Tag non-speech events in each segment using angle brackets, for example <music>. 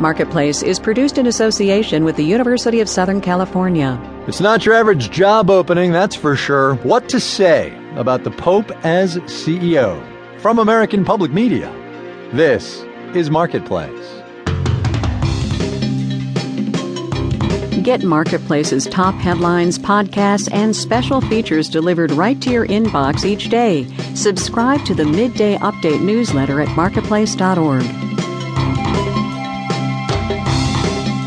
Marketplace is produced in association with the University of Southern California. It's not your average job opening, that's for sure. What to say about the Pope as CEO? From American Public Media, this is Marketplace. Get Marketplace's top headlines, podcasts, and special features delivered right to your inbox each day. Subscribe to the Midday Update newsletter at marketplace.org.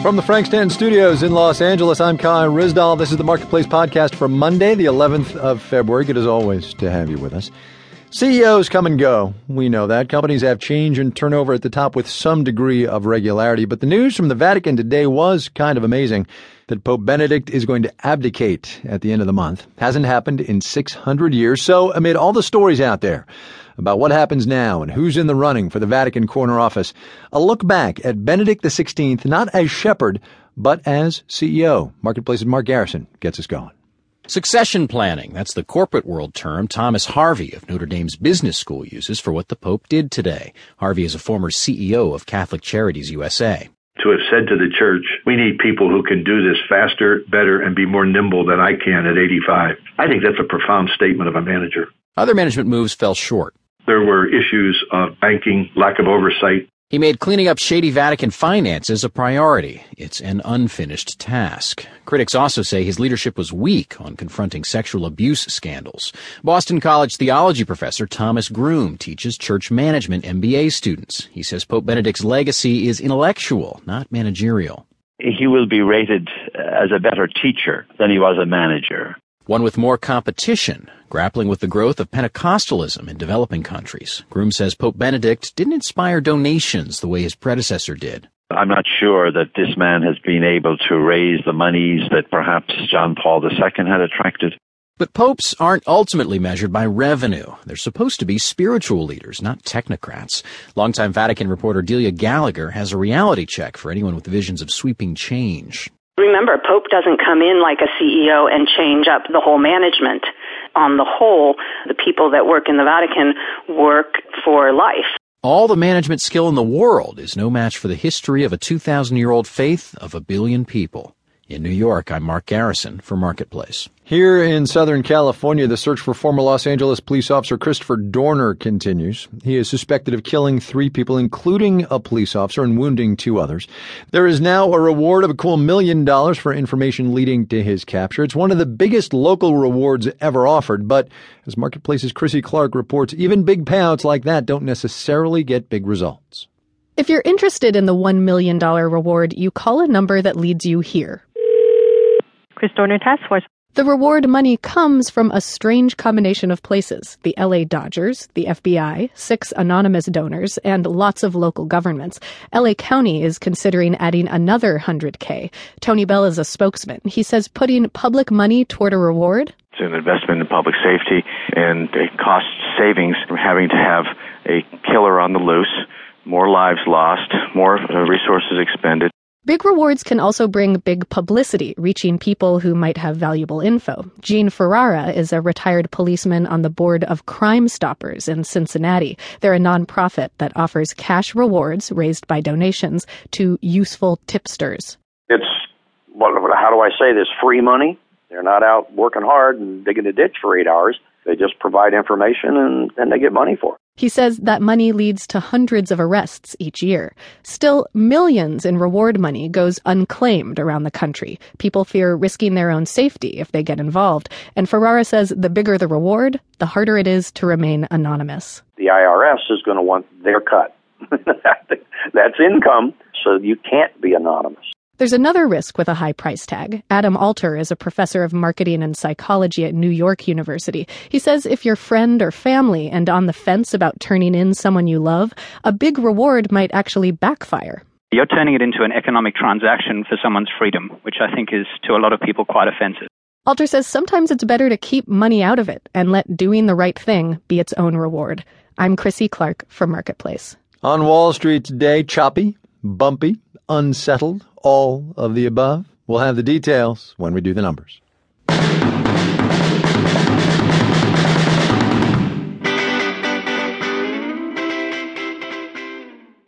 From the Frank Stanton Studios in Los Angeles, I'm Kai Ryssdal. This is the Marketplace podcast for Monday, the 11th of February. Good as always to have you with us. CEOs come and go. We know that. Companies have change and turnover at the top with some degree of regularity. But the news from the Vatican today was kind of amazing that Pope Benedict is going to abdicate at the end of the month. Hasn't happened in 600 years. So, amid all the stories out there about what happens now and who's in the running for the Vatican corner office. A look back at Benedict XVI, not as shepherd, but as CEO. Marketplace's Mark Garrison gets us going. Succession planning, that's the corporate world term Thomas Harvey of Notre Dame's Business School uses for what the Pope did today. Harvey is a former CEO of Catholic Charities USA. To have said to the church, we need people who can do this faster, better, and be more nimble than I can at 85. I think that's a profound statement of a manager. Other management moves fell short. There were issues of banking, lack of oversight. He made cleaning up shady Vatican finances a priority. It's an unfinished task. Critics also say his leadership was weak on confronting sexual abuse scandals. Boston College theology professor Thomas Groome teaches church management MBA students. He says Pope Benedict's legacy is intellectual, not managerial. He will be rated as a better teacher than he was a manager one with more competition, grappling with the growth of Pentecostalism in developing countries. Groome says Pope Benedict didn't inspire donations the way his predecessor did. I'm not sure that this man has been able to raise the monies that perhaps John Paul II had attracted. But popes aren't ultimately measured by revenue. They're supposed to be spiritual leaders, not technocrats. Longtime Vatican reporter Delia Gallagher has a reality check for anyone with visions of sweeping change. Remember, Pope doesn't come in like a CEO and change up the whole management. On the whole, the people that work in the Vatican work for life. All the management skill in the world is no match for the history of a 2,000 year old faith of a billion people. In New York, I'm Mark Garrison for Marketplace. Here in Southern California, the search for former Los Angeles police officer Christopher Dorner continues. He is suspected of killing three people, including a police officer, and wounding two others. There is now a reward of a cool million dollars for information leading to his capture. It's one of the biggest local rewards ever offered, but as Marketplace's Krissy Clark reports, even big payouts like that don't necessarily get big results. If you're interested in the $1 million reward, you call a number that leads you here Chris Dorner Task Force. The reward money comes from a strange combination of places the LA Dodgers, the FBI, six anonymous donors, and lots of local governments. LA County is considering adding another 100K. Tony Bell is a spokesman. He says putting public money toward a reward it's an investment in public safety and a cost savings from having to have a killer on the loose, more lives lost, more uh, resources expended. Big rewards can also bring big publicity, reaching people who might have valuable info. Gene Ferrara is a retired policeman on the board of Crime Stoppers in Cincinnati. They're a nonprofit that offers cash rewards raised by donations to useful tipsters. It's, how do I say this, free money? They're not out working hard and digging a ditch for eight hours. They just provide information and, and they get money for it. He says that money leads to hundreds of arrests each year. Still, millions in reward money goes unclaimed around the country. People fear risking their own safety if they get involved. And Ferrara says the bigger the reward, the harder it is to remain anonymous. The IRS is going to want their cut. <laughs> That's income, so you can't be anonymous. There's another risk with a high price tag. Adam Alter is a professor of marketing and psychology at New York University. He says if you're friend or family and on the fence about turning in someone you love, a big reward might actually backfire. You're turning it into an economic transaction for someone's freedom, which I think is to a lot of people quite offensive. Alter says sometimes it's better to keep money out of it and let doing the right thing be its own reward. I'm Krissy Clark for Marketplace. On Wall Street today, choppy, bumpy, unsettled, all of the above? We'll have the details when we do the numbers.